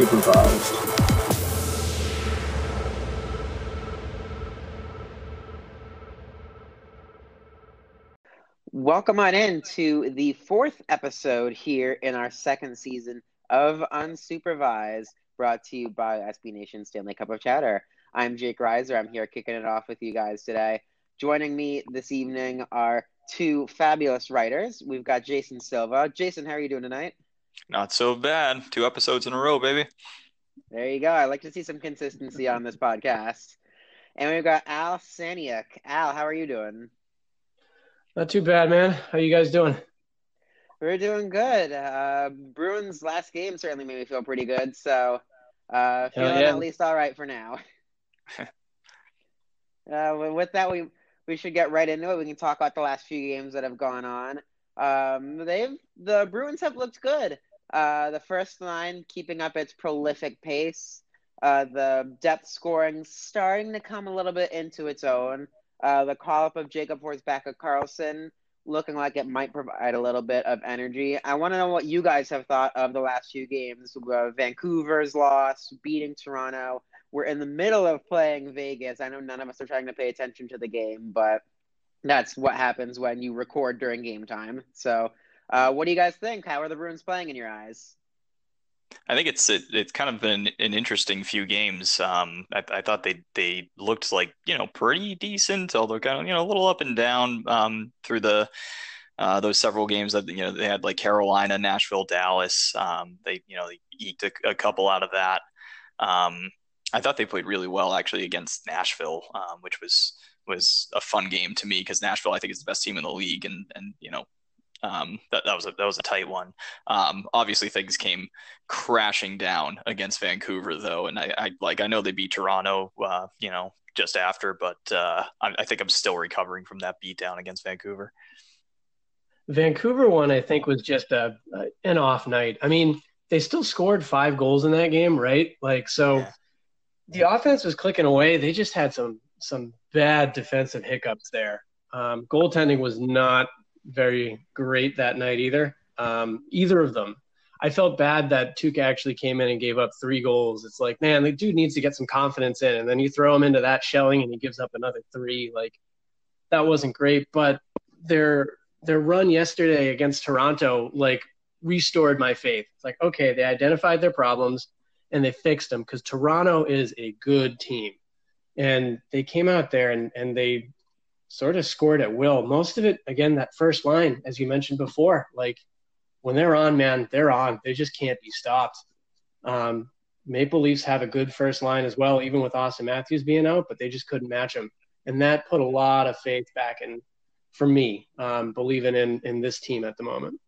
is unsupervised. Welcome on in to the fourth episode here in our second season of Unsupervised, brought to you by SB Nation Stanley Cup of Chowder. I'm Jake Reiser. I'm here kicking it off with you guys today. Joining me this evening are two fabulous writers. We've got Jason Silva. Jason, how are you doing tonight? Not so bad. Two episodes in a row, baby. There you go. I like to see some consistency on this podcast. And we've got Al Saniak. Al, how are you doing? Not too bad, man. How you guys doing? We're doing good. Uh, Bruins' last game certainly made me feel pretty good. So, uh, feeling yeah. at least all right for now. uh, with that, we we should get right into it. We can talk about the last few games that have gone on. Um, they've the Bruins have looked good. Uh, the first line keeping up its prolific pace. Uh, the depth scoring starting to come a little bit into its own. Uh, the call up of Jakob Forsbacka Karlsson looking like it might provide a little bit of energy. I want to know what you guys have thought of the last few games. Vancouver's loss, beating Toronto. We're in the middle of playing Vegas. I know none of us are trying to pay attention to the game, but that's what happens when you record during game time. So, uh, what do you guys think? How are the Bruins playing in your eyes? I think it's it, it's kind of been an interesting few games. Um, I, I, thought they they looked like you know pretty decent, although kind of you know a little up and down um, through the uh, those several games that you know they had like Carolina, Nashville, Dallas. Um, they you know they eked a, a couple out of that. Um, I thought they played really well actually against Nashville, um, which was was a fun game to me because Nashville I think is the best team in the league, and and you know um, that that was a that was a tight one. Um, obviously things came crashing down against Vancouver though, and I, I like I know they beat Toronto, uh, you know, just after, but uh, I, I think I'm still recovering from that beatdown against Vancouver. Vancouver one I think was just a, a an off night. I mean, they still scored five goals in that game, right? Like so. Yeah the offense was clicking away. They just had some some bad defensive hiccups there. Um, goaltending was not very great that night either. Um, either of them. I felt bad that Tuukka actually came in and gave up three goals. It's like, man, the dude needs to get some confidence in, and then you throw him into that shelling and he gives up another three. Like that wasn't great. But their their run yesterday against Toronto like restored my faith. It's like, okay, they identified their problems and they fixed them because Toronto is a good team. And they came out there and, and they sort of scored at will. Most of it, again, that first line, as you mentioned before, like when they're on, man, they're on. They just can't be stopped. Um, Maple Leafs have a good first line as well, even with Auston Matthews being out, but they just couldn't match him. And that put a lot of faith back in, for me, um, believing in, in this team at the moment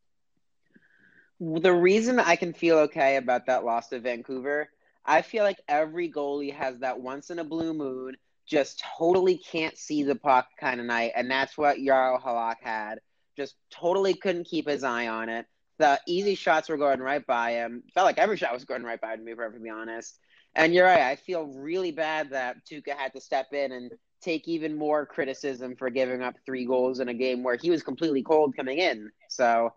the reason I can feel okay about that loss to Vancouver, I feel like every goalie has that once in a blue moon, just totally can't see the puck kind of night, and that's what Jaro Halak had. Just totally couldn't keep his eye on it. The easy shots were going right by him. Felt like every shot was going right by him, to be perfectly honest. And you're right. I feel really bad that Tuukka had to step in and take even more criticism for giving up three goals in a game where he was completely cold coming in. So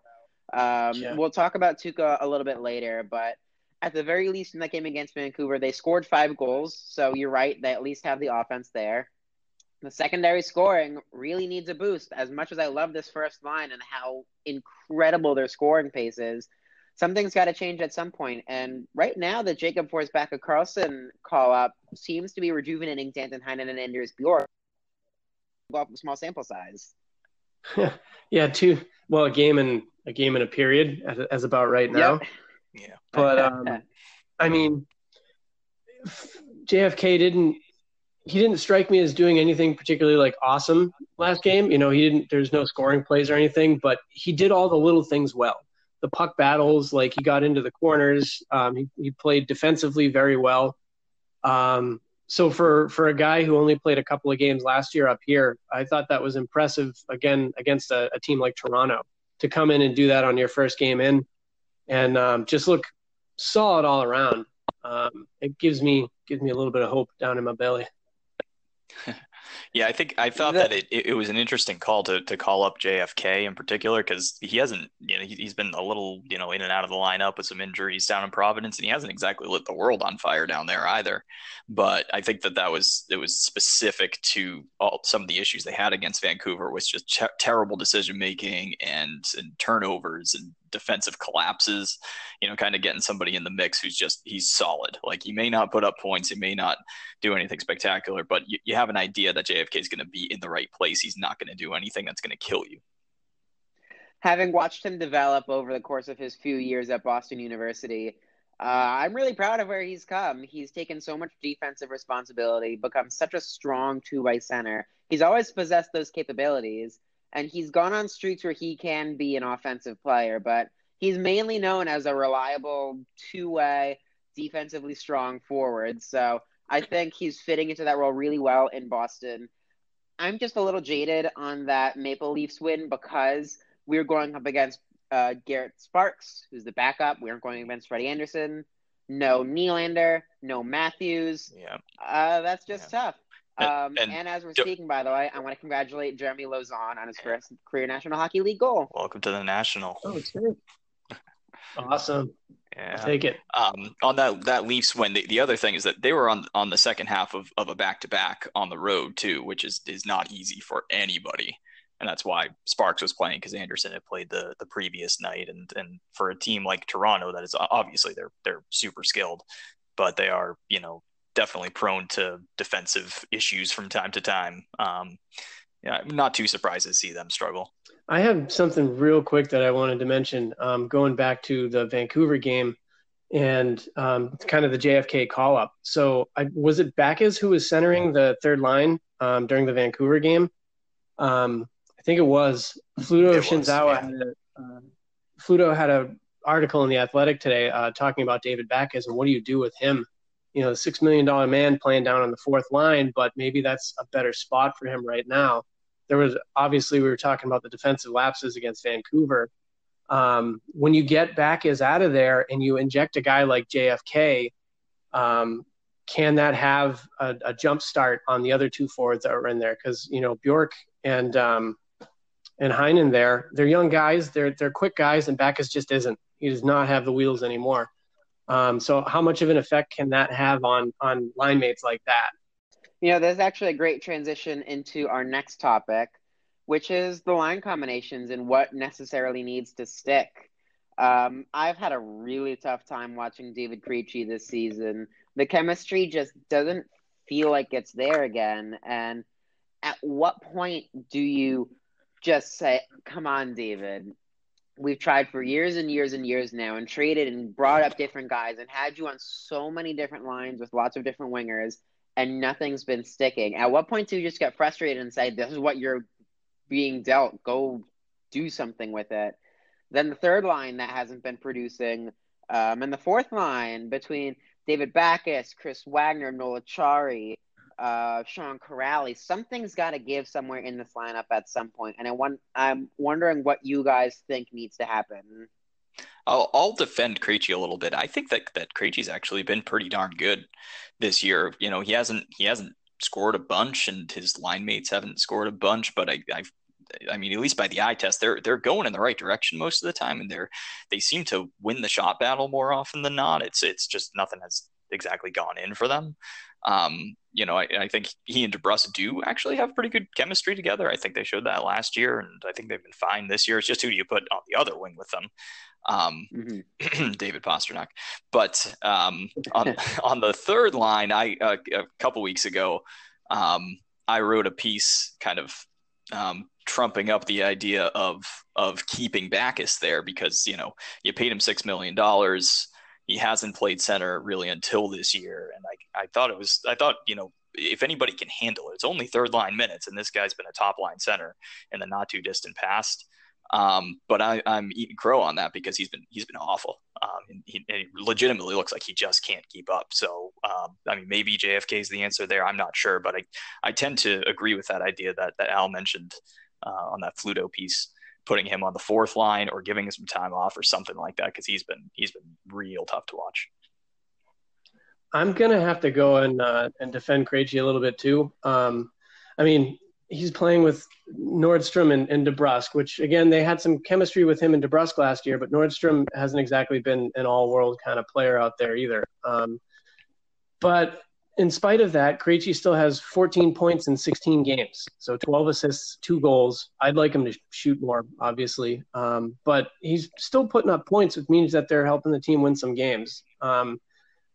um, yeah. We'll talk about Tuukka a little bit later, but at the very least in that game against Vancouver, they scored five goals. So you're right, they at least have the offense there. The secondary scoring really needs a boost. As much as I love this first line and how incredible their scoring pace is, something's got to change at some point. And right now, the Jakob Forsbacka Karlsson call up seems to be rejuvenating Danton Heinen and Anders Bjork. Well, small sample size. yeah, two. Well, a game and a game in a period as, as about right now. Yep. Yeah. But um, I mean, JFK didn't he didn't strike me as doing anything particularly like awesome last game. You know, he didn't. There's no scoring plays or anything, but he did all the little things well. The puck battles, like he got into the corners. Um, he, he played defensively very well. Um, so for for a guy who only played a couple of games last year up here, I thought that was impressive. Again, against a, a team like Toronto to come in and do that on your first game in and um, just look solid all around. Um, it gives me gives me a little bit of hope down in my belly. Yeah, I think I thought the, that it, it was an interesting call to, to call up JFK in particular because he hasn't, you know, he's been a little, you know, in and out of the lineup with some injuries down in Providence, and he hasn't exactly lit the world on fire down there either. But I think that that was it was specific to all some of the issues they had against Vancouver was just ter- terrible decision making and, and turnovers and defensive collapses, you know, kind of getting somebody in the mix who's just he's solid. Like he may not put up points, he may not do anything spectacular, but you, you have an idea that JFK is going to be in the right place. He's not going to do anything that's going to kill you. Having watched him develop over the course of his few years at Boston University, uh, I'm really proud of where he's come. He's taken so much defensive responsibility, become such a strong two way center. He's always possessed those capabilities and he's gone on streaks where he can be an offensive player, but he's mainly known as a reliable two way, defensively strong forward. So I think he's fitting into that role really well in Boston. I'm just a little jaded on that Maple Leafs win because we are going up against uh, Garrett Sparks, who's the backup. We aren't going against Freddie Andersen. No Nylander, no Matthews. Yeah. Uh, that's just yeah. tough. Um, and, and, as we're speaking, by the way, I want to congratulate Jeremy Lauzon on his first career National Hockey League goal. Welcome to the National. Oh, it's great. awesome. Yeah. I'll take it. Um, on that that Leafs win, the, the other thing is that they were on on the second half of, of a back to back on the road too, which is is not easy for anybody, and that's why Sparks was playing because Andersen had played the the previous night, and and for a team like Toronto, that is obviously they're they're super skilled, but they are you know definitely prone to defensive issues from time to time. Um, yeah, I'm not too surprised to see them struggle. I have something real quick that I wanted to mention. Um, going back to the Vancouver game and um, kind of the JFK call up. So, I, was it Backes who was centering the third line um, during the Vancouver game? Um, I think it was. Fluto it Shinzawa yeah. had a, uh, Fluto had a article in the Athletic today uh, talking about David Backes and what do you do with him you know, the six million dollar man playing down on the fourth line, but maybe that's a better spot for him right now. There was obviously we were talking about the defensive lapses against Vancouver. Um, when you get Backes out of there and you inject a guy like JFK, um, can that have a, a, jump start on the other two forwards that were in there? Because you know Bjork and um, and Heinen there, they're young guys, they're they're quick guys, and Backes just isn't. He does not have the wheels anymore. Um, so how much of an effect can that have on on line mates like that? You know, there's actually a great transition into our next topic, which is the line combinations and what necessarily needs to stick. Um, I've had a really tough time watching David Krejci this season. The chemistry just doesn't feel like it's there again. And at what point do you just say, "Come on, David, we've tried for years and years and years now and traded and brought up different guys and had you on so many different lines with lots of different wingers and nothing's been sticking. At what point do you just get frustrated and say, This is what you're being dealt, go do something with it? Then the third line that hasn't been producing, um, and the fourth line between David Backes, Chris Wagner, Noel Acciari, uh, Sean Kuraly. Something's got to give somewhere in this lineup at some point, and I want I'm wondering what you guys think needs to happen. I'll, I'll defend Krejci a little bit. I think that that Krejci's actually been pretty darn good this year. You know, he hasn't he hasn't scored a bunch, and his line mates haven't scored a bunch. But I, I I mean, at least by the eye test, they're they're going in the right direction most of the time, and they're they seem to win the shot battle more often than not. It's it's just nothing has exactly gone in for them. Um, you know, I, I, think he and DeBrusk do actually have pretty good chemistry together. I think they showed that last year, and I think they've been fine this year. It's just who do you put on the other wing with them? Um, mm-hmm. David Pastrnak. But um, on on the third line, I uh, a couple weeks ago, um, I wrote a piece kind of um, trumping up the idea of of keeping Backes there because you know you paid him six million dollars he hasn't played center really until this year. And I, I thought it was, I thought, you know, if anybody can handle it, it's only third line minutes, and this guy's been a top line center in the not too distant past. Um, but I, am eating crow on that because he's been he's been awful. Um, and he, and he, legitimately looks like he just can't keep up. So um, I mean, maybe JFK is the answer there. I'm not sure, but I I tend to agree with that idea that that Al mentioned uh, on that Fluto piece putting him on the fourth line or giving him some time off or something like that because he's been he's been real tough to watch. I'm gonna have to go and uh, and defend Krejci a little bit too. Um, I mean, he's playing with Nordstrom and, and DeBrusk, which again they had some chemistry with him and DeBrusk last year, but Nordstrom hasn't exactly been an all-world kind of player out there either. Um, but in spite of that, Krejci still has 14 points in 16 games, so 12 assists, two goals. I'd like him to shoot more, obviously, um, but he's still putting up points, which means that they're helping the team win some games. Um,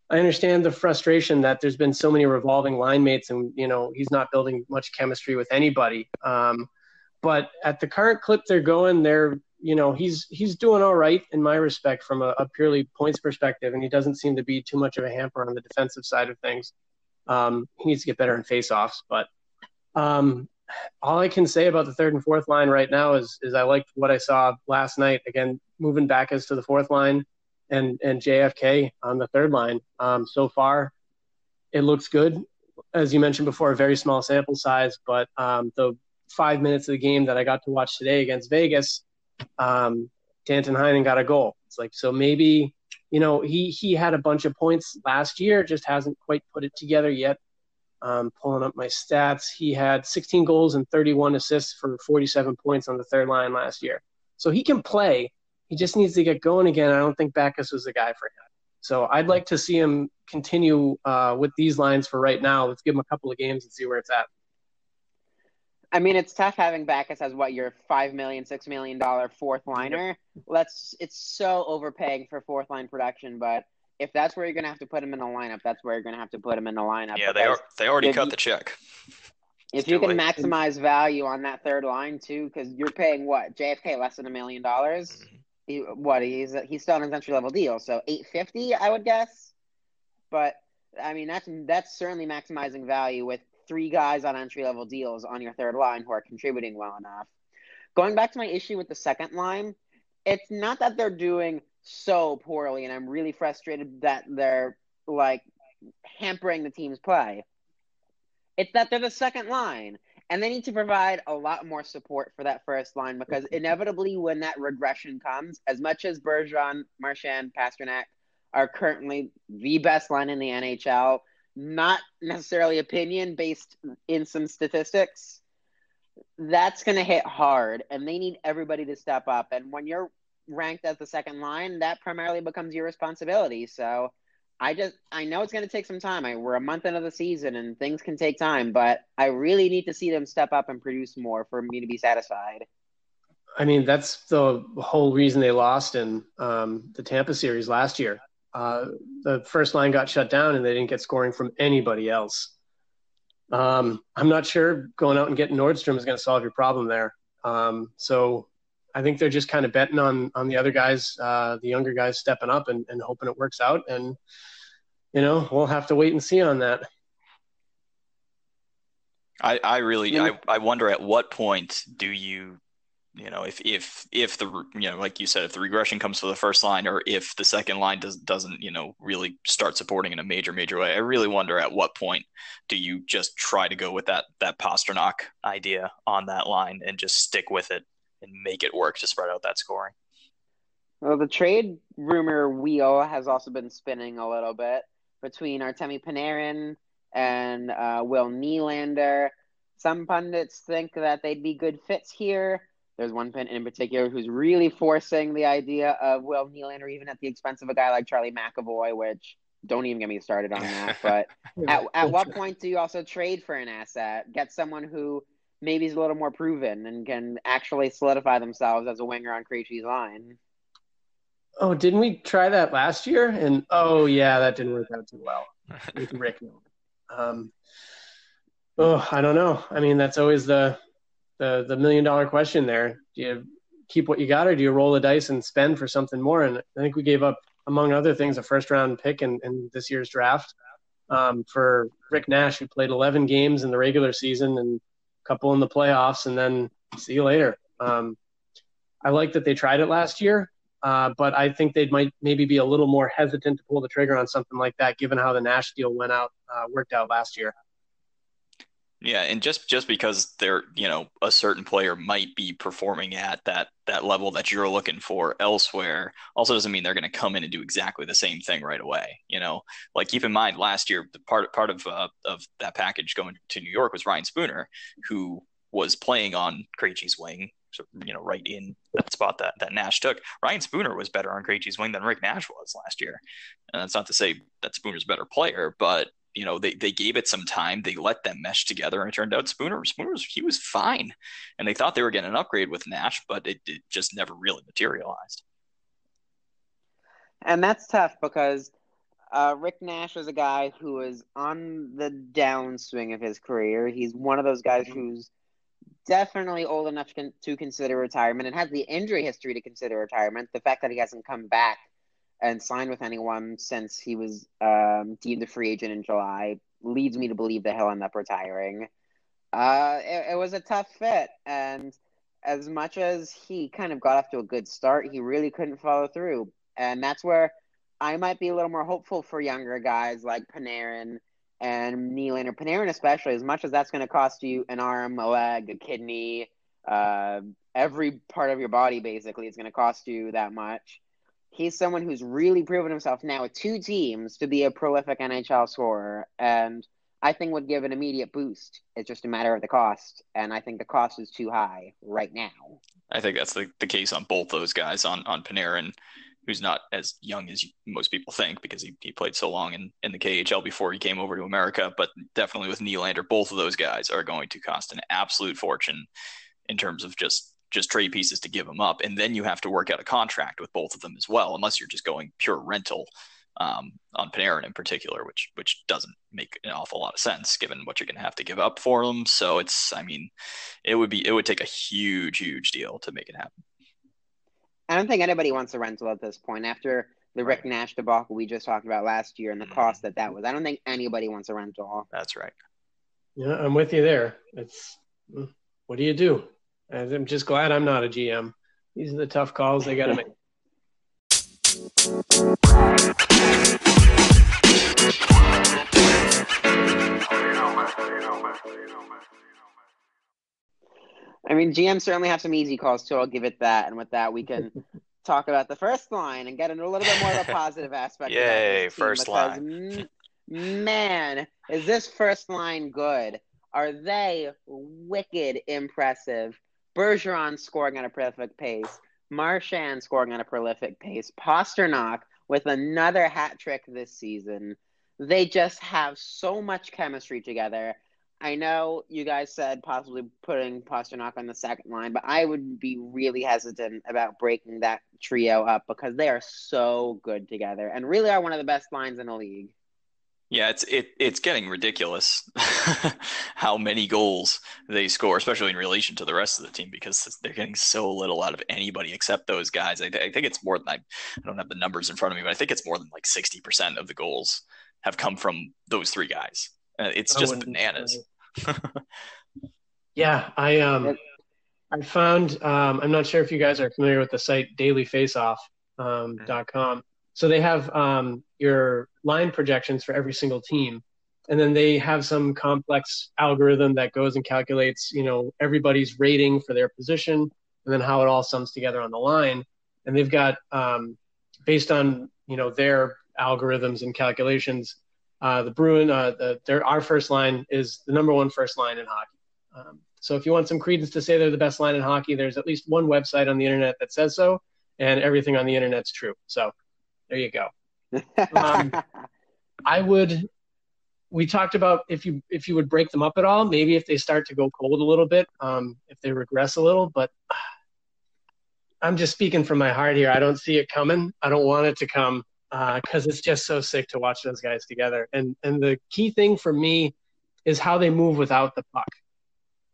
I understand the frustration that there's been so many revolving line mates, and you know he's not building much chemistry with anybody. Um, but at the current clip they're going, they're you know he's he's doing all right in my respect from a, a, purely points perspective, and he doesn't seem to be too much of a hamper on the defensive side of things. Um, he needs to get better in faceoffs, but um, all I can say about the third and fourth line right now is is I liked what I saw last night. Again, moving Backes to the fourth line and and JFK on the third line. Um, so far, it looks good. As you mentioned before, a very small sample size, but um, the five minutes of the game that I got to watch today against Vegas, um, Danton Heinen got a goal. It's like so maybe you know he he had a bunch of points last year, just hasn't quite put it together yet. Um, pulling up my stats, he had 16 goals and 31 assists for 47 points on the third line last year. So he can play. He just needs to get going again. I don't think Backes was the guy for him. So I'd like to see him continue uh, with these lines for right now. Let's give him a couple of games and see where it's at. I mean, it's tough having Backes as what your five million, six million dollar fourth liner. Let's. It's so overpaying for fourth line production, but if that's where you're going to have to put him in the lineup, that's where you're going to have to put him in the lineup. Yeah, they are. They already cut you, the check. If you can maximize value on that third line too, because you're paying what JFK less than a million dollars. Mm-hmm. He, what he's he's still on his entry level deal, so eight fifty, I would guess. But I mean, that's that's certainly maximizing value with three guys on entry level deals on your third line who are contributing well enough. Going back to my issue with the second line, it's not that they're doing so poorly, and I'm really frustrated that they're like hampering the team's play. It's that they're the second line, and they need to provide a lot more support for that first line because mm-hmm. inevitably, when that regression comes, as much as Bergeron, Marchand, Pastrnak are currently the best line in the NHL, not necessarily opinion based in some statistics, that's going to hit hard, and they need everybody to step up. And when you're ranked as the second line, that primarily becomes your responsibility. So I just I know it's going to take some time. I, we're a month into the season, and things can take time, but I really need to see them step up and produce more for me to be satisfied. I mean, that's the whole reason they lost in um, the Tampa series last year. Uh, the first line got shut down and they didn't get scoring from anybody else. Um, I'm not sure going out and getting Nordstrom is going to solve your problem there. Um, so I think they're just kind of betting on on the other guys, uh, the younger guys stepping up and, and hoping it works out. And you know, we'll have to wait and see on that. I, I really I, I wonder at what point do you you know, if if if the you know, like you said, if the regression comes for the first line, or if the second line does doesn't you know really start supporting in a major major way, I really wonder at what point do you just try to go with that that Pastrnak idea on that line and just stick with it and make it work to spread out that scoring. Well, the trade rumor wheel has also been spinning a little bit between Artemi Panarin and uh, Will Nylander. Some pundits think that they'd be good fits here. There's one pin in particular who's really forcing the idea of Will Nylander, even at the expense of a guy like Charlie McAvoy, which don't even get me started on that. But at, at what point do you also trade for an asset? Get someone who maybe is a little more proven and can actually solidify themselves as a winger on Krejci's line. Oh, didn't we try that last year? And oh yeah, that didn't work out too well with Rick. Um, oh, I don't know. I mean, that's always the the the million dollar question there. Do you keep what you got, or do you roll the dice and spend for something more? And I think we gave up, among other things, a first round pick in, in this year's draft um, for Rick Nash, who played 11 games in the regular season and a couple in the playoffs, and then see you later. Um, I like that they tried it last year, uh, but I think they might maybe be a little more hesitant to pull the trigger on something like that, given how the Nash deal went out, uh, worked out last year. Yeah, and just just because they're you know a certain player might be performing at that that level that you're looking for elsewhere, also doesn't mean they're going to come in and do exactly the same thing right away. You know, like keep in mind last year, the part part of uh, of that package going to New York was Ryan Spooner, who was playing on Krejci's wing, so, you know, right in that spot that, that Nash took. Ryan Spooner was better on Krejci's wing than Rick Nash was last year. And that's not to say that Spooner's a better player, but you know, they, they gave it some time. They let them mesh together, and it turned out Spooner Spooner he was fine, and they thought they were getting an upgrade with Nash, but it, it just never really materialized. And that's tough because uh, Rick Nash was a guy who was on the downswing of his career. He's one of those guys who's definitely old enough to consider retirement and has the injury history to consider retirement. The fact that he hasn't come back and signed with anyone since he was um, deemed a free agent in July leads me to believe that he'll end up retiring. Uh, it, it, was a tough fit, and as much as he kind of got off to a good start, he really couldn't follow through, and that's where I might be a little more hopeful for younger guys like Panarin and Nylander. Panarin, especially, as much as that's going to cost you an arm, a leg, a kidney, uh, every part of your body, basically, it's going to cost you that much he's someone who's really proven himself now with two teams to be a prolific NHL scorer, and I think would give an immediate boost. It's just a matter of the cost, and I think the cost is too high right now. I think that's the, the case on both those guys. On on Panarin, who's not as young as most people think because he, he played so long in, in the KHL before he came over to America, but definitely with Nylander, both of those guys are going to cost an absolute fortune in terms of just just trade pieces to give them up, and then you have to work out a contract with both of them as well, unless you're just going pure rental um, on Panarin in particular, which which doesn't make an awful lot of sense given what you're going to have to give up for them. So it's, I mean, it would be it would take a huge huge deal to make it happen. I don't think anybody wants a rental at this point after the Rick Nash debacle we just talked about last year and the mm-hmm. cost that that was. I don't think anybody wants a rental. That's right. Yeah, I'm with you there. It's what do you do? I'm just glad I'm not a GM. These are the tough calls they got to make. I mean, GM certainly have some easy calls too. I'll give it that. And with that, we can talk about the first line and get into a little bit more of a positive aspect. Yay, first line. man, is this first line good? Are they wicked impressive? Bergeron scoring at a prolific pace, Marchand scoring at a prolific pace, Pastrnak with another hat trick this season. They just have so much chemistry together. I know you guys said possibly putting Pastrnak on the second line, but I would be really hesitant about breaking that trio up because they are so good together and really are one of the best lines in the league. Yeah, it's it it's getting ridiculous how many goals they score, especially in relation to the rest of the team, because they're getting so little out of anybody except those guys. I, I think it's more than I, I don't have the numbers in front of me, but I think it's more than like sixty percent of the goals have come from those three guys. Uh, it's just bananas. yeah, I um, I found um, I'm not sure if you guys are familiar with the site dailyfaceoff.com. Um, mm. .com. So they have um, your line projections for every single team, and then they have some complex algorithm that goes and calculates, you know, everybody's rating for their position, and then how it all sums together on the line. And they've got um, based on you know their algorithms and calculations, uh, the Bruin, uh, the, their our first line is the number one first line in hockey. Um, so if you want some credence to say they're the best line in hockey, there's at least one website on the internet that says so, and everything on the internet's true. So there you go. Um, I would. We talked about if you if you would break them up at all. Maybe if they start to go cold a little bit, um, if they regress a little. But I'm just speaking from my heart here. I don't see it coming. I don't want it to come because uh, it's just so sick to watch those guys together. And and the key thing for me is how they move without the puck.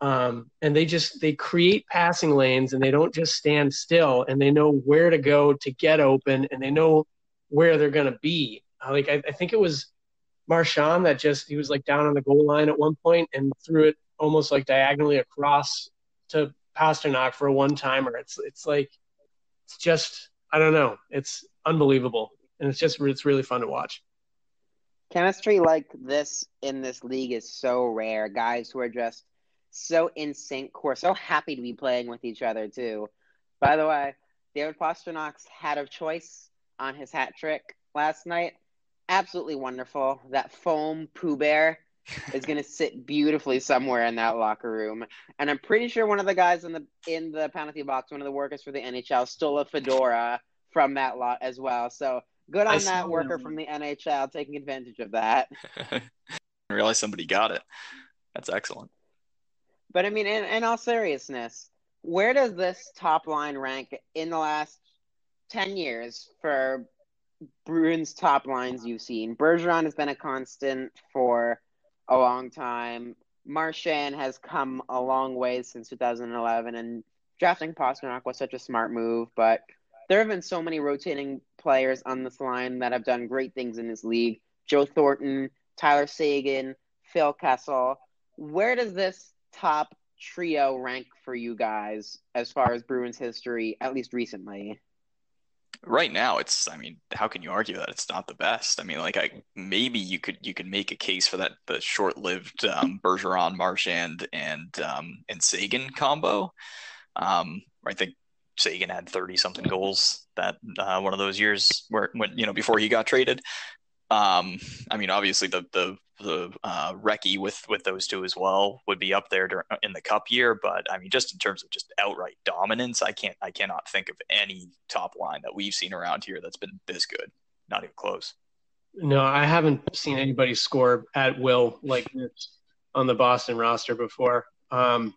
Um, and they just they create passing lanes and they don't just stand still and they know where to go to get open and they know where they're going to be. Uh, like I, I, think it was Marchand that just he was like down on the goal line at one point and threw it almost like diagonally across to Pastrnak for a one timer. It's it's like it's just I don't know. It's unbelievable and it's just it's really fun to watch. Chemistry like this in this league is so rare. Guys who are just so in sync, who are so happy to be playing with each other too. By the way, David Pastrnak's hat of choice on his hat trick last night, absolutely wonderful. That foam Pooh Bear is going to sit beautifully somewhere in that locker room. And I'm pretty sure one of the guys in the in the penalty box, one of the workers for the NHL, stole a fedora from that lot as well. So good on I that worker from the NHL taking advantage of that. I realize somebody got it. That's excellent. But I mean, in, in all seriousness, where does this top line rank in the last 10 years for Bruins top lines you've seen? Bergeron has been a constant for a long time. Marchand has come a long way since 2011, and drafting Pastrnak was such a smart move. But there have been so many rotating players on this line that have done great things in this league. Joe Thornton, Tyler Seguin, Phil Kessel. Where does this top trio rank for you guys as far as Bruins history, at least recently? Right now it's i mean how can you argue that? It's not the best. I mean like i maybe you could you could make a case for that the short-lived um, bergeron marchand and um and seguin combo. Um i think seguin had 30 something goals that uh, one of those years where when you know before he got traded um i mean obviously the the the uh, Recchi with with those two as well would be up there during, in the Cup year. But I mean, just in terms of just outright dominance, I can't I cannot think of any top line that we've seen around here that's been this good. Not even close. No, I haven't seen anybody score at will like this on the Boston roster before. Um,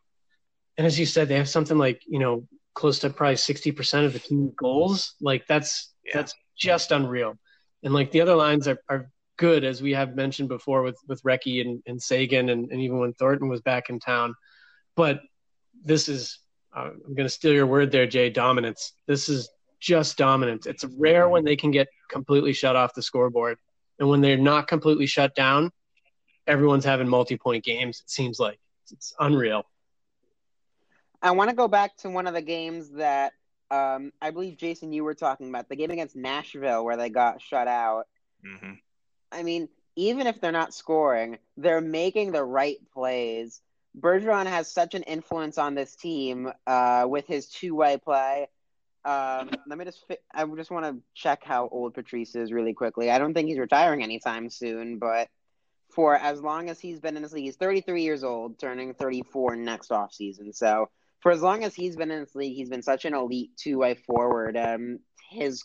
and as you said, they have something like you know close to probably sixty percent of the team goals. Like that's yeah. that's just unreal. And like the other lines are, are good, as we have mentioned before with with Recchi and, and Seguin, and, and even when Thornton was back in town. But this is, uh, I'm going to steal your word there, Jay. Dominance. This is just dominance. It's rare when they can get completely shut off the scoreboard, and when they're not completely shut down, everyone's having multi-point games. It seems like it's unreal. I want to go back to one of the games that um, I believe Jason you were talking about the game against Nashville where they got shut out. Mm-hmm. I mean, even if they're not scoring, they're making the right plays. Bergeron has such an influence on this team uh, with his two-way play. Um, let me just. Fi- I just want to check how old Patrice is really quickly. I don't think he's retiring anytime soon, but for as long as he's been in this league, he's 33 years old, turning 34 next off season. So for as long as he's been in this league, he's been such an elite two-way forward. Um, his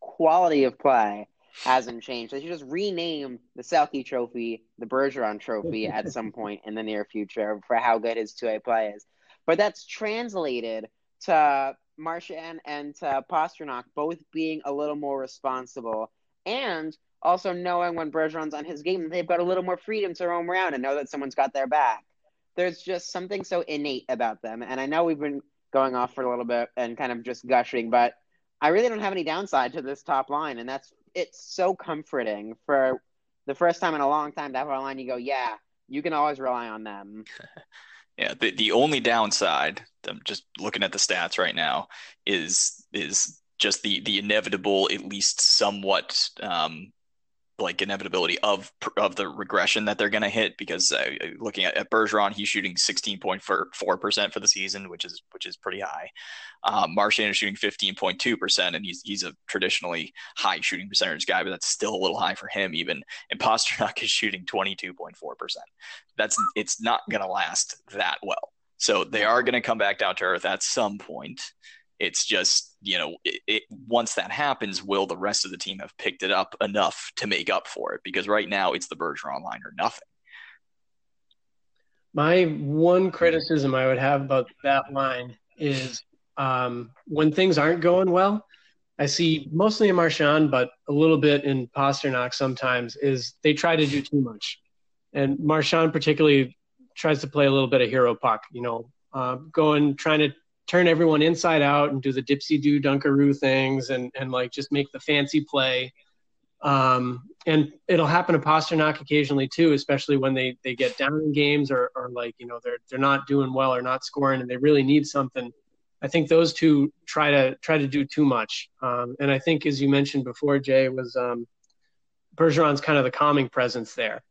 quality of play hasn't changed. They should just rename the Selke Trophy the Bergeron Trophy at some point in the near future for how good his two-way play is. But that's translated to Marchand and to Pastrnak both being a little more responsible and also knowing when Bergeron's on his game, they've got a little more freedom to roam around and know that someone's got their back. There's just something so innate about them. And I know we've been going off for a little bit and kind of just gushing, but I really don't have any downside to this top line, and that's it's so comforting for the first time in a long time to have a line you go, yeah, you can always rely on them. yeah, the the only downside, I'm just looking at the stats right now, is is just the the inevitable, at least somewhat um, like inevitability of of the regression that they're going to hit because uh, looking at, at Bergeron, he's shooting 16.4 percent for the season, which is which is pretty high. Um, Marchand is shooting 15.2 percent, and he's he's a traditionally high shooting percentage guy, but that's still a little high for him even. And Pastrnak is shooting 22.4 percent. That's it's not going to last that well. So they are going to come back down to earth at some point. It's just, you know, it, it, once that happens, will the rest of the team have picked it up enough to make up for it? Because right now it's the Bergeron line or nothing. My one criticism I would have about that line is um, when things aren't going well, I see mostly in Marchand, but a little bit in Pastrnak sometimes, is they try to do too much. And Marchand particularly tries to play a little bit of hero puck, you know, uh, going, trying to turn everyone inside out and do the dipsy do dunkaroo things and, and like just make the fancy play. Um, and it'll happen to Pastrnak occasionally too, especially when they, they get down in games or, or like, you know, they're, they're not doing well or not scoring and they really need something. I think those two try to try to do too much. Um, and I think, as you mentioned before, Jay was um, Bergeron's kind of the calming presence there,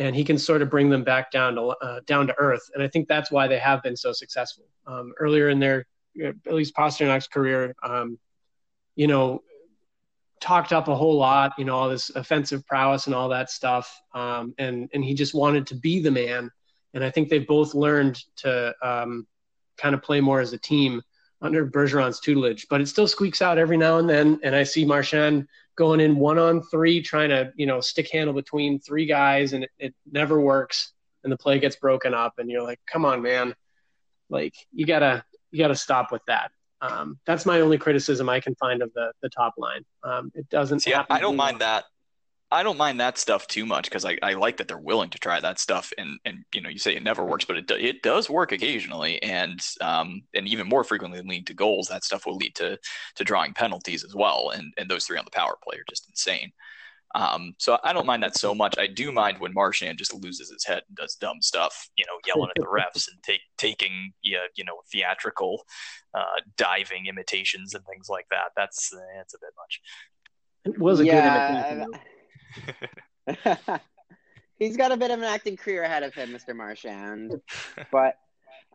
and he can sort of bring them back down to uh, down to earth. And I think that's why they have been so successful. Um, earlier in their, at least Pastrnak's career, um, you know, talked up a whole lot, you know, all this offensive prowess and all that stuff, um, and and he just wanted to be the man. And I think they've both learned to um, kind of play more as a team under Bergeron's tutelage, but it still squeaks out every now and then. And I see Marchand going in one on three, trying to, you know, stick handle between three guys, and it, it never works. And the play gets broken up, and you're like, come on, man. Like, you gotta, you gotta stop with that. Um, that's my only criticism I can find of the the top line. Um, it doesn't. See, I don't mind that. I don't mind that stuff too much because I, I like that they're willing to try that stuff and and you know you say it never works but it it does work occasionally and um and even more frequently than leading to goals that stuff will lead to to drawing penalties as well and and those three on the power play are just insane. Um, so I don't mind that so much. I do mind when Marchand just loses his head and does dumb stuff, you know, yelling at the refs and take taking yeah, you know, theatrical uh, diving imitations and things like that. That's that's a bit much. It was a yeah, good imitation. He's got a bit of an acting career ahead of him, Mr. Marchand. but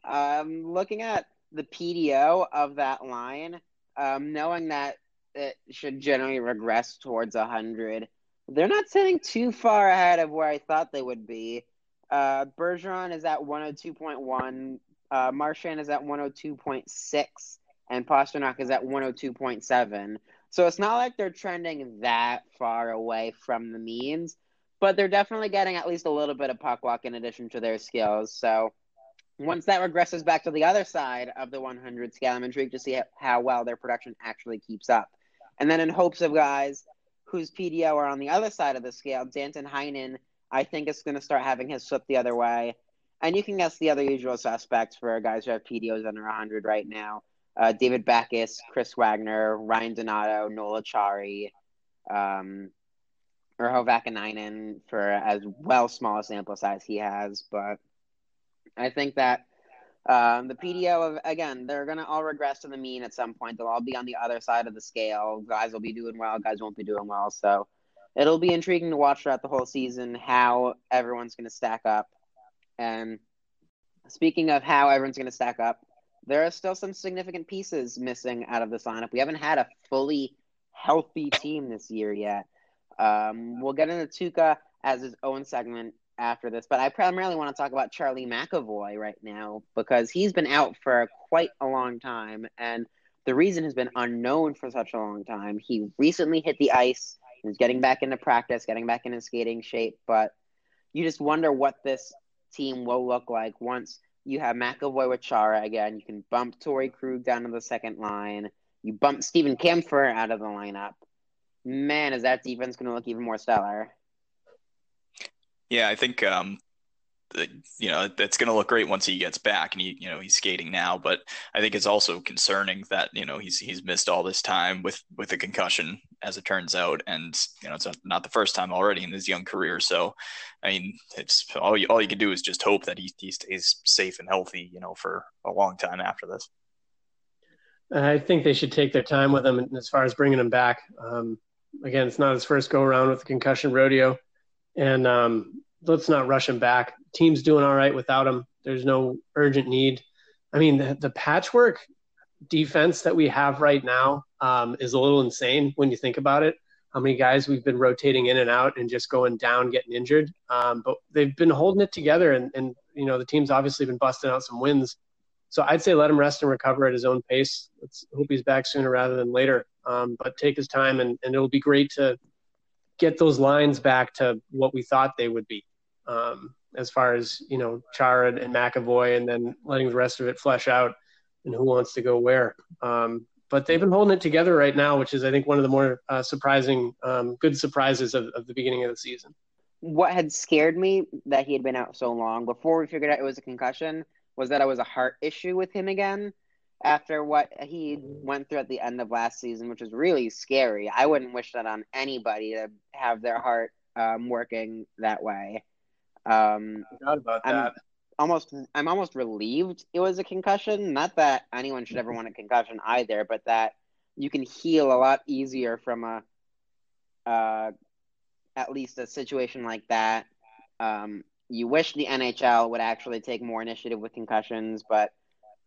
um, looking at the PDO of that line, um, knowing that it should generally regress towards 100, they're not sitting too far ahead of where I thought they would be. Uh, Bergeron is at 102.1, uh, Marchand is at 102.6, and Pastrnak is at 102.7. So it's not like they're trending that far away from the means, but they're definitely getting at least a little bit of puck luck in addition to their skills. So once that regresses back to the other side of the 100 scale, I'm intrigued to see how well their production actually keeps up. And then in hopes of guys whose PDO are on the other side of the scale, Danton Heinen, I think is going to start having his flip the other way. And you can guess the other usual suspects for guys who have PDOs under 100 right now uh, David Backes, Chris Wagner, Ryan Donato, Noel Acciari, um, Urho Vaakanainen for as well small a sample size he has. But I think that um, the PDO of again, they're gonna all regress to the mean at some point. They'll all be on the other side of the scale. Guys will be doing well, guys won't be doing well. So it'll be intriguing to watch throughout the whole season how everyone's gonna stack up. And speaking of how everyone's gonna stack up, there are still some significant pieces missing out of this lineup. We haven't had a fully healthy team this year yet. Um, we'll get into Tuukka as his own segment after this, but I primarily want to talk about Charlie McAvoy right now because he's been out for quite a long time, and the reason has been unknown for such a long time. He recently hit the ice, he's getting back into practice, getting back into skating shape, but you just wonder what this team will look like once you have McAvoy with Chara again. You can bump Torey Krug down to the second line. You bump Steven Kampfer out of the lineup. Man, is that defense going to look even more stellar? Yeah, I think um, you know that's going to look great once he gets back and he you know he's skating now but i think it's also concerning that you know he's he's missed all this time with with a concussion as it turns out and you know it's not the first time already in his young career so i mean it's all you, all you can do is just hope that he, he stays safe and healthy you know for a long time after this i think they should take their time with him as far as bringing him back um, again it's not his first go around with the concussion rodeo and um, let's not rush him back. Team's doing all right without him. There's no urgent need. I mean, the, the patchwork defense that we have right now um, is a little insane when you think about it. How many guys we've been rotating in and out and just going down, getting injured. Um, but they've been holding it together, and, and you know the team's obviously been busting out some wins. So I'd say let him rest and recover at his own pace. Let's hope he's back sooner rather than later. Um, but take his time, and, and it'll be great to get those lines back to what we thought they would be um, as far as you know Chara and McAvoy, and then letting the rest of it flesh out and who wants to go where. Um, but they've been holding it together right now, which is I think one of the more uh, surprising, um, good surprises of, of the beginning of the season. What had scared me that he had been out so long before we figured out it was a concussion was that it was a heart issue with him again after what he went through at the end of last season, which is really scary. I wouldn't wish that on anybody to have their heart um, working that way. Um, forgot about I'm that. Almost, I'm almost relieved it was a concussion. Not that anyone should ever want a concussion either, but that you can heal a lot easier from a uh, at least a situation like that. Um, you wish the NHL would actually take more initiative with concussions, but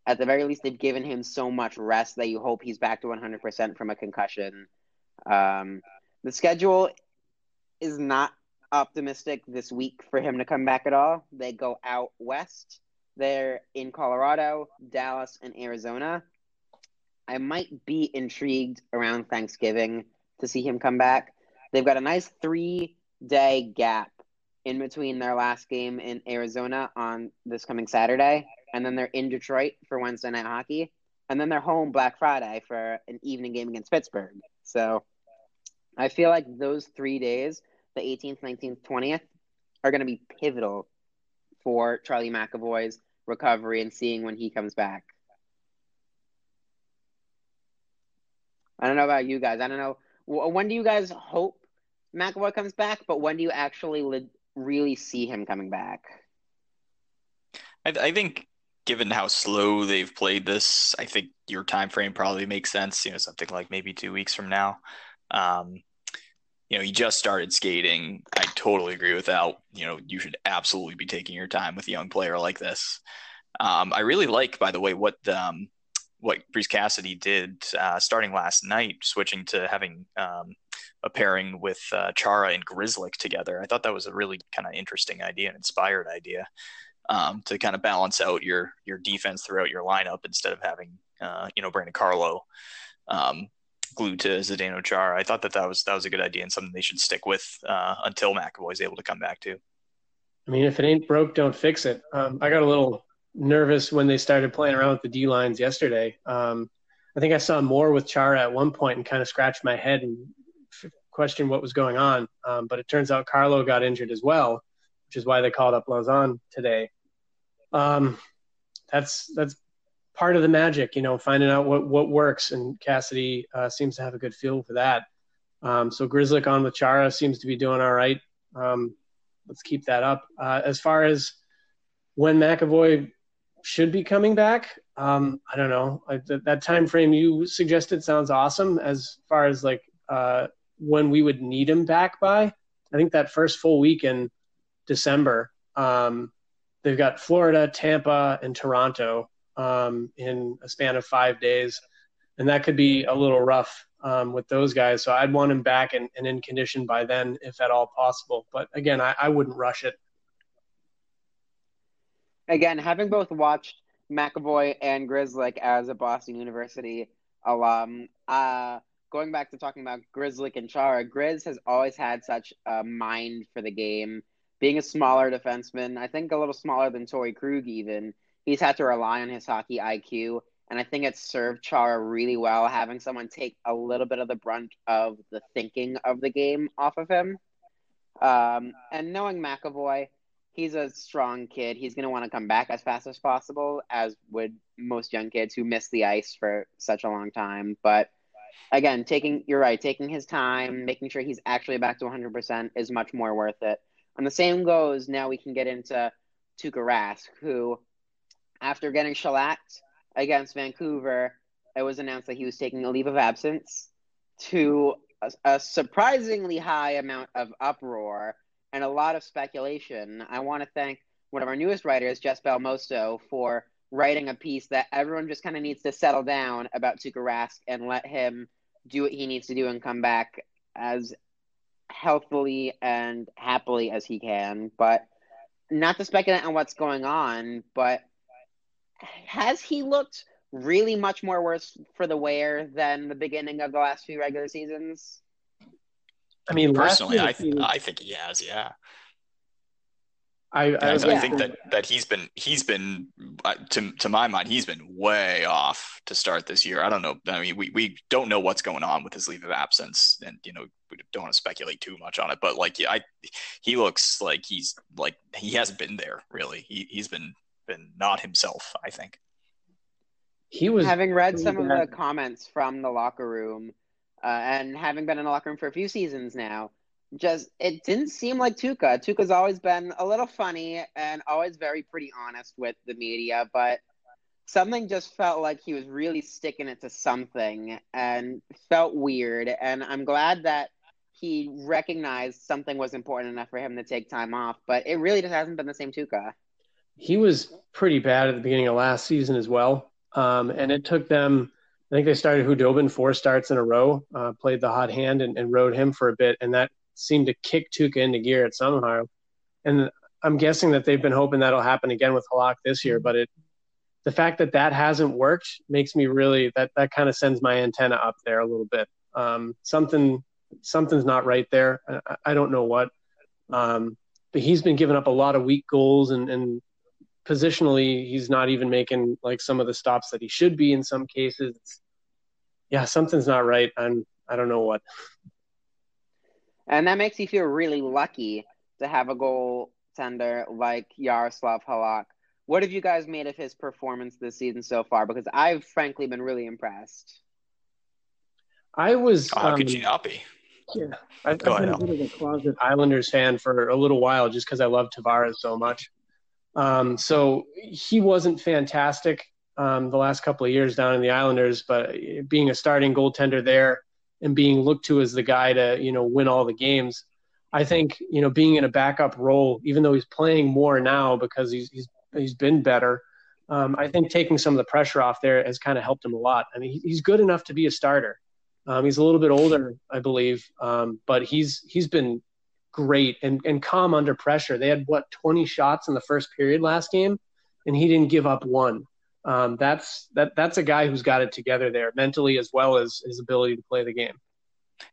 at the very least, they've given him so much rest that you hope he's back to 100% from a concussion. Um, the schedule is not optimistic this week for him to come back at all. They go out west. They're in Colorado, Dallas, and Arizona. I might be intrigued around Thanksgiving to see him come back. They've got a nice three day gap in between their last game in Arizona on this coming Saturday, and then they're in Detroit for Wednesday night hockey, and then they're home Black Friday for an evening game against Pittsburgh. So I feel like those three days, the 18th, 19th, 20th, are going to be pivotal for Charlie McAvoy's recovery and seeing when he comes back. I don't know about you guys. I don't know. When do you guys hope McAvoy comes back? But when do you actually li- really see him coming back? I, I think, given how slow they've played this, I think your time frame probably makes sense. You know, something like maybe two weeks from now. Um, you know, he just started skating. I totally agree with that. You know, you should absolutely be taking your time with a young player like this. Um, I really like, by the way, what um, what Bruce Cassidy did uh, starting last night, switching to having um, a pairing with uh, Chara and Grzelcyk together. I thought that was a really kind of interesting idea, an inspired idea um, to kind of balance out your your defense throughout your lineup instead of having uh, you know Brandon Carlo um, glued to Zdeno Chara. I thought that that was that was a good idea and something they should stick with uh, until is able to come back to. I mean, if it ain't broke, don't fix it. Um, I got a little nervous when they started playing around with the D lines yesterday. Um, I think I saw more with Chara at one point and kind of scratched my head and f- questioned what was going on. Um, but it turns out Carlo got injured as well, which is why they called up Lauzon today. Um, that's that's part of the magic, you know, finding out what what works. And Cassidy uh, seems to have a good feel for that. Um, so Grzelcyk on with Chara seems to be doing all right. Um, let's keep that up. Uh, as far as when McAvoy should be coming back. Um, I don't know. I, th- that time frame you suggested sounds awesome. As far as like uh, when we would need him back by, I think that first full week in December. Um, they've got Florida, Tampa, and Toronto um, in a span of five days, and that could be a little rough um, with those guys. So I'd want him back and, and, in condition by then, if at all possible. But again, I, I wouldn't rush it again, having both watched McAvoy and Grzelcyk as a Boston University alum, uh, going back to talking about Grzelcyk and Chara, Grizz has always had such a mind for the game. Being a smaller defenseman, I think a little smaller than Torey Krug even, he's had to rely on his hockey IQ. And I think it's served Chara really well having someone take a little bit of the brunt of the thinking of the game off of him. Um, and knowing McAvoy, he's a strong kid. He's going to want to come back as fast as possible, as would most young kids who miss the ice for such a long time. But again, taking you're right, taking his time, making sure he's actually back to 100% is much more worth it. And the same goes. Now we can get into Tuukka Rask, who, after getting shellacked against Vancouver, it was announced that he was taking a leave of absence to a, a surprisingly high amount of uproar and a lot of speculation. I want to thank one of our newest writers, Jess Belmosto, for writing a piece that everyone just kind of needs to settle down about Tuukka Rask and let him do what he needs to do and come back as healthily and happily as he can. But not to speculate on what's going on, but has he looked really much more worse for the wear than the beginning of the last few regular seasons? I mean, personally, I th- I think he has. Yeah. I I, I, I think that that he's been he's been uh, to to my mind he's been way off to start this year. I don't know. I mean, we we don't know what's going on with his leave of absence, and you know we don't want to speculate too much on it. But like, yeah, I he looks like he's like he hasn't been there really. He he's been been not himself. I think he was having read some of the comments from the locker room uh, and having been in the locker room for a few seasons now, just it didn't seem like Tuukka. Tuukka's always been a little funny and always very pretty honest with the media, but something just felt like he was really sticking it to something and felt weird. And I'm glad that he recognized something was important enough for him to take time off. But it really just hasn't been the same Tuukka. He was pretty bad at the beginning of last season as well, um, and it took them. I think they started Khudobin four starts in a row, uh, played the hot hand and, and, rode him for a bit, and that seemed to kick Tuukka into gear at somehow. And I'm guessing that they've been hoping that'll happen again with Halak this year, but it the fact that that hasn't worked makes me really that that kind of sends my antenna up there a little bit. Um, something something's not right there. I, I don't know what. Um, but he's been giving up a lot of weak goals and, and positionally he's not even making like some of the stops that he should be in some cases. yeah, something's not right. I'm I don't know what. And that makes you feel really lucky to have a goaltender like Yaroslav Halak. What have you guys made of his performance this season so far? Because I've frankly been really impressed. I was. Oh, how um, could you not be? Yeah, I've, I've been a bit of a closet Islanders fan for a little while, just because I love Tavares so much. Um, so he wasn't fantastic um, the last couple of years down in the Islanders, but being a starting goaltender there and being looked to as the guy to you know win all the games, I think you know being in a backup role, even though he's playing more now because he's he's he's been better. Um, I think taking some of the pressure off there has kind of helped him a lot. I mean, he's good enough to be a starter. Um, he's a little bit older, I believe, um, but he's he's been great and, and calm under pressure. They had what 20 shots in the first period last game, and he didn't give up one. Um, that's that that's a guy who's got it together there mentally as well as his ability to play the game.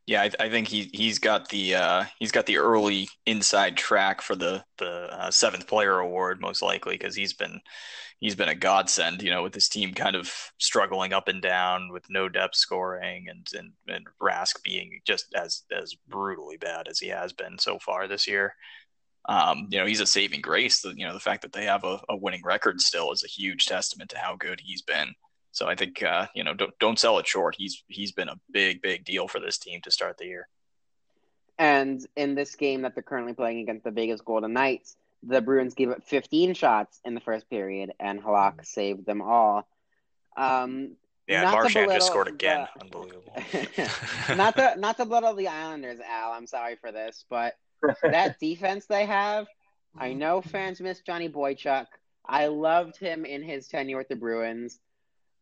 Yeah, I, I, think he he's got the uh, he's got the early inside track for the the uh, seventh player award most likely because he's been he's been a godsend. You know, with his team kind of struggling up and down with no depth scoring and and and Rask being just as as brutally bad as he has been so far this year. Um, you know, he's a saving grace. The, you know, the fact that they have a, a winning record still is a huge testament to how good he's been. So I think uh, you know don't don't sell it short. He's he's been a big big deal for this team to start the year. And in this game that they're currently playing against the Vegas Golden Knights, the Bruins gave up 15 shots in the first period, and Halak saved them all. Um, yeah, Marchand just scored again. The, Unbelievable. not to not to belittle the Islanders, Al. I'm sorry for this, but that defense they have, I know fans miss Johnny Boychuk. I loved him in his tenure with the Bruins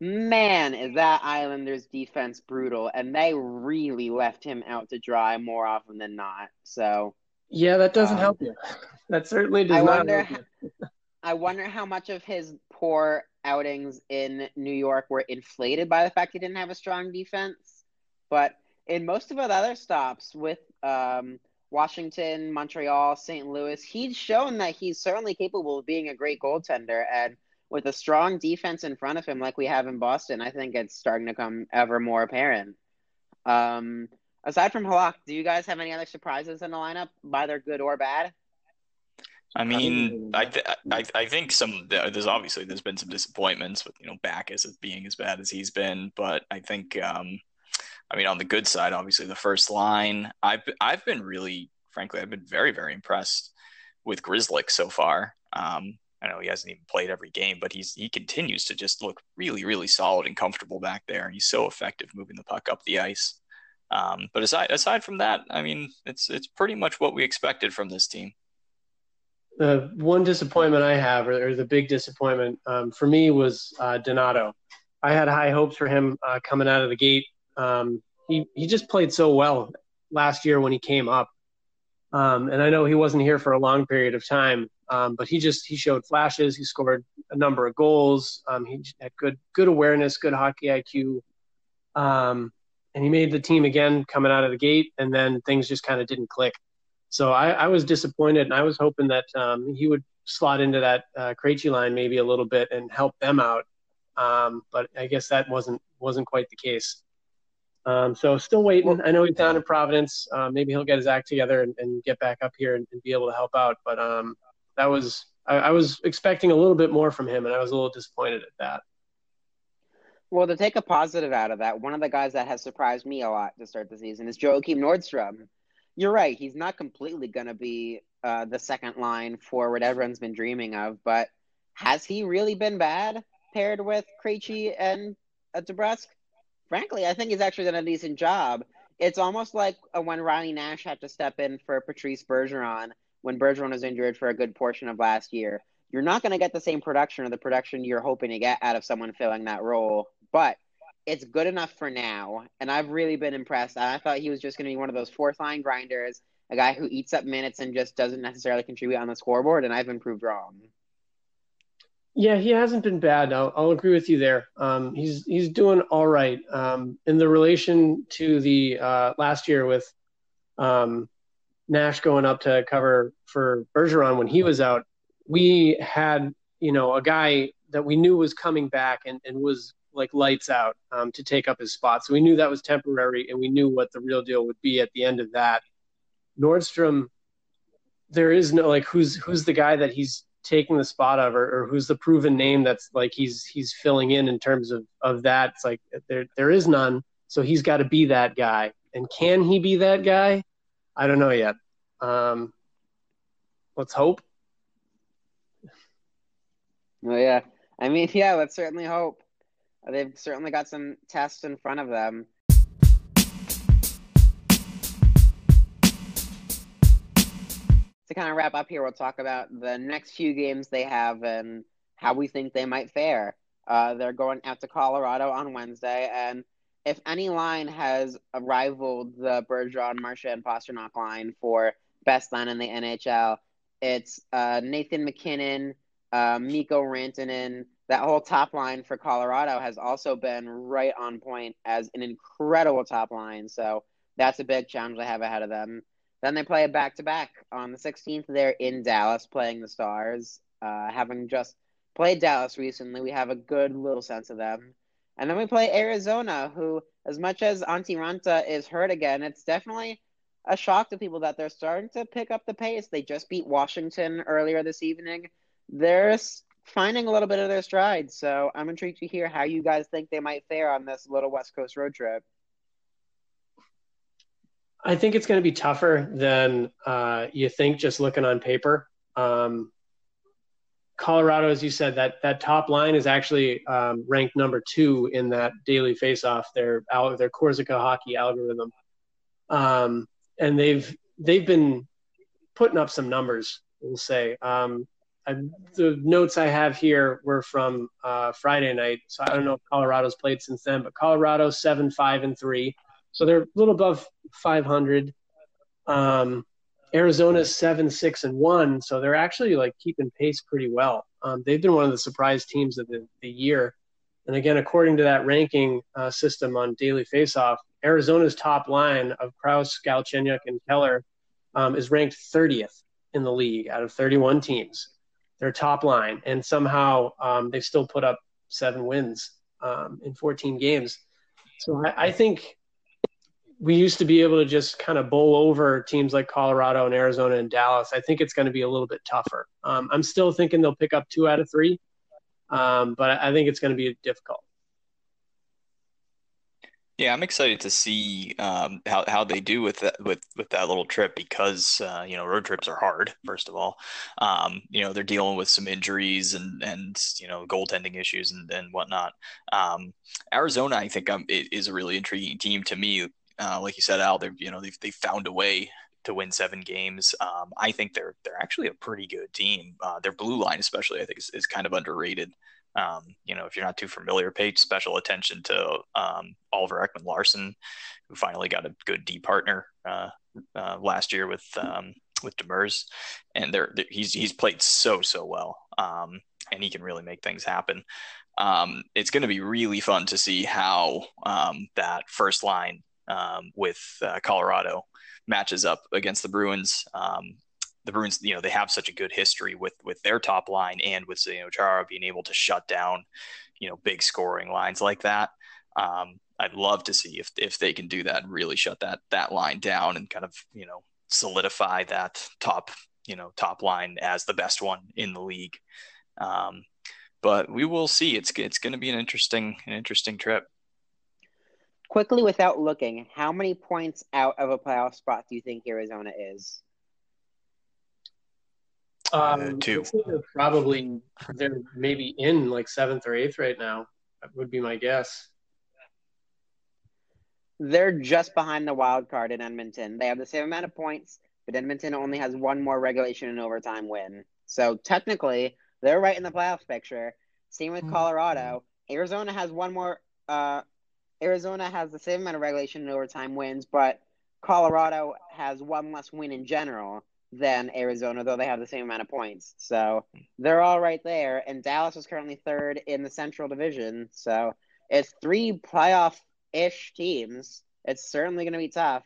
man, is that Islanders defense brutal, and they really left him out to dry more often than not. So yeah, that doesn't um, help you. That certainly does I not. Wonder, I wonder how much of his poor outings in New York were inflated by the fact he didn't have a strong defense. But in most of his other stops with um, Washington, Montreal, St. Louis, he's shown that he's certainly capable of being a great goaltender. And with a strong defense in front of him, like we have in Boston, I think it's starting to come ever more apparent. Um, aside from Halak, do you guys have any other surprises in the lineup, either good or bad? I mean, I th- I I think some there's obviously there's been some disappointments with you know Backes as being as bad as he's been, but I think um, I mean on the good side, obviously the first line, I've I've been really frankly I've been very very impressed with Grzelcyk so far. Um, I know he hasn't even played every game, but he's he continues to just look really, really solid and comfortable back there. He's so effective moving the puck up the ice. Um, but aside aside from that, I mean, it's it's pretty much what we expected from this team. The one disappointment I have, or, or the big disappointment um, for me, was uh, Donato. I had high hopes for him uh, coming out of the gate. Um, he he just played so well last year when he came up, um, and I know he wasn't here for a long period of time, um, but he just he showed flashes. He scored a number of goals. Um, he had good good awareness, good hockey IQ, um, and he made the team again coming out of the gate. And then things just kind of didn't click. So I, I, was disappointed, and I was hoping that um, he would slot into that uh, Krejci line maybe a little bit and help them out. Um, but I guess that wasn't wasn't quite the case. Um, so still waiting. I know he's down in Providence. Uh, maybe he'll get his act together and, and get back up here and, and, be able to help out. But um, that was I, I, was expecting a little bit more from him, and I was a little disappointed at that. Well, to take a positive out of that, one of the guys that has surprised me a lot to start the season is Joakim Nordstrom. You're right; he's not completely going to be uh, the second line for what everyone's been dreaming of, but has he really been bad paired with Krejci and uh? Frankly, I think he's actually done a decent job. it's almost like uh, when Riley Nash had to step in for Patrice Bergeron when Bergeron was injured for a good portion of last year. You're not going to get the same production or the production you're hoping to get out of someone filling that role, but it's good enough for now. And I've really been impressed. I thought he was just going to be one of those fourth line grinders, a guy who eats up minutes and just doesn't necessarily contribute on the scoreboard. And I've been proved wrong. Yeah, he hasn't been bad. I'll, I'll agree with you there. Um, he's he's doing all right. Um, in the relation to the uh, last year with um, Nash going up to cover for Bergeron when he was out, we had you know a guy that we knew was coming back and, and was like lights out um, to take up his spot. So we knew that was temporary, and we knew what the real deal would be at the end of that. Nordstrom, there is no like who's who's the guy that he's taking the spot of or, or, who's the proven name that's like he's he's filling in in terms of of that it's like there there is none so he's got to be that guy and can he be that guy i don't know yet. Um let's hope. Well yeah. I mean yeah let's certainly hope. They've certainly got some tests in front of them. To kind of wrap up here, we'll talk about the next few games they have and how we think they might fare. Uh, they're going out to Colorado on Wednesday, and if any line has rivaled the Bergeron, Marchand, Pastrnak line for best line in the NHL, it's uh, Nathan MacKinnon, uh, Mikko Rantanen. That whole top line for Colorado has also been right on point as an incredible top line. So that's a big challenge they have ahead of them. Then they play a back to back on the 16th. They're in Dallas playing the Stars. Uh, having just played Dallas recently, we have a good little sense of them. And then we play Arizona, who, as much as Antti Raanta is hurt again, it's definitely a shock to people that they're starting to pick up the pace. They just beat Washington earlier this evening. They're finding a little bit of their stride. So I'm intrigued to hear how you guys think they might fare on this little West Coast road trip. I think it's going to be tougher than uh, you think just looking on paper. Um, Colorado, as you said, that that top line is actually um, ranked number two in that daily faceoff. Their their Corsica hockey algorithm, um, and they've they've been putting up some numbers. We'll say um, I, the notes I have here were from uh, Friday night, so I don't know if Colorado's played since then. But Colorado seven five and three. So they're a little above 500. Um, Arizona's seven, six, and one. So they're actually like keeping pace pretty well. Um, they've been one of the surprise teams of the, the year. And again, according to that ranking uh, system on Daily Faceoff, Arizona's top line of Crouse, Galchenyuk, and Keller um, is ranked 30th in the league out of 31 teams. Their top line, and somehow um, they've still put up seven wins um, in 14 games. So I, I think we used to be able to just kind of bowl over teams like Colorado and Arizona and Dallas. I think it's going to be a little bit tougher. Um, I'm still thinking they'll pick up two out of three, um, but I think it's going to be difficult. Yeah, I'm excited to see um, how, how they do with that with with that little trip because uh, you know road trips are hard. First of all, um, you know they're dealing with some injuries and and you know goaltending issues and and whatnot. Um, Arizona, I think, um, is a really intriguing team to me uh, like you said, Al, they've you know they've they found a way to win seven games. Um, I think they're they're actually a pretty good team. Uh, their blue line, especially, I think is, is kind of underrated. Um, you know, if you're not too familiar, pay special attention to um, Oliver Ekman-Larsson, who finally got a good D partner uh, uh, last year with um, with Demers, and they're, they're, he's he's played so so well, um, and he can really make things happen. Um, it's going to be really fun to see how that first line um, with uh, Colorado matches up against the Bruins. Um, the Bruins, you know, they have such a good history with with their top line and with Zdeno Chara being able to shut down, you know, big scoring lines like that. Um, I'd love to see if if they can do that and really shut that that line down and kind of you know solidify that top you know top line as the best one in the league. Um, but we will see. It's it's going to be an interesting an interesting trip quickly without looking, how many points out of a playoff spot do you think Arizona is? Um, uh, two. Probably they're maybe in like seventh or eighth right now. That would be my guess. They're just behind the wild card in Edmonton. They have the same amount of points, but Edmonton only has one more regulation and overtime win. So technically, they're right in the playoff picture. Same with Colorado. Arizona has one more. Uh, Arizona has the same amount of regulation and overtime wins, but Colorado has one less win in general than Arizona, though they have the same amount of points. So they're all right there. And Dallas is currently third in the Central Division. So it's three playoff ish teams. It's certainly going to be tough.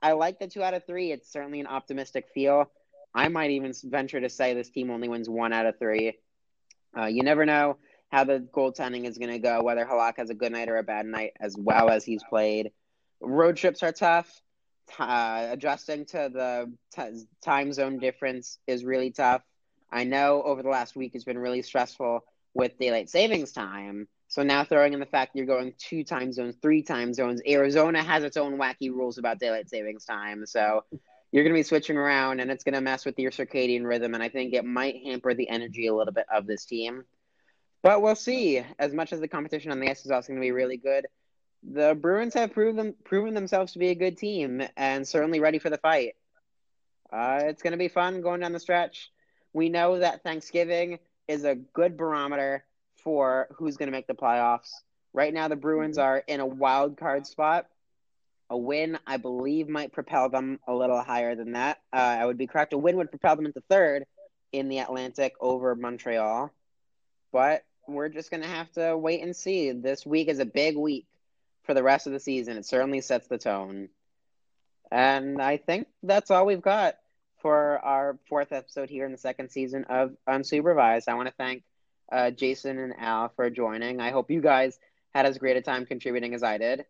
I like the two out of three. It's certainly an optimistic feel. I might even venture to say this team only wins one out of three. Uh, you never know how the goaltending is going to go, whether Halak has a good night or a bad night, as well as he's played. Road trips are tough. Uh, adjusting to the t- time zone difference is really tough. I know over the last week it's been really stressful with daylight savings time. So now throwing in the fact you're going two time zones, three time zones. Arizona has its own wacky rules about daylight savings time. So you're going to be switching around and it's going to mess with your circadian rhythm. And I think it might hamper the energy a little bit of this team. But we'll see. As much as the competition on the ice is also going to be really good, the Bruins have proven proven themselves to be a good team and certainly ready for the fight. Uh, it's going to be fun going down the stretch. We know that Thanksgiving is a good barometer for who's going to make the playoffs. Right now, the Bruins are in a wild card spot. A win, I believe, might propel them a little higher than that. Uh, I would be correct. A win would propel them into third in the Atlantic over Montreal. But we're just going to have to wait and see. This week is a big week for the rest of the season. It certainly sets the tone. And I think that's all we've got for our fourth episode here in the second season of Unsupervised. I want to thank uh, Jason and Al for joining. I hope you guys had as great a time contributing as I did.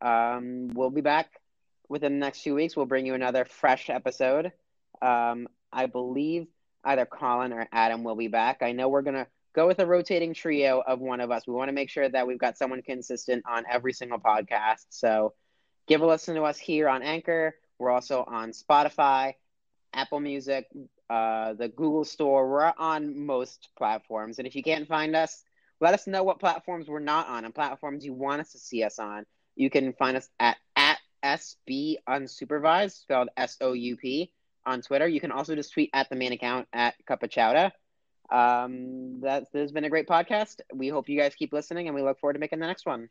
Um, we'll be back within the next few weeks. We'll bring you another fresh episode. Um, I believe either Colin or Adam will be back. I know we're going to go with a rotating trio of one of us. We want to make sure that we've got someone consistent on every single podcast. So give a listen to us here on Anchor. We're also on Spotify, Apple Music, uh, the Google Store. We're on most platforms. And if you can't find us, let us know what platforms we're not on and platforms you want us to see us on. You can find us at, at SB Unsupervised, spelled S O U P, on Twitter. You can also just tweet at the main account at Cup of Chowda. Um, that, this has been a great podcast. We hope you guys keep listening and we look forward to making the next one.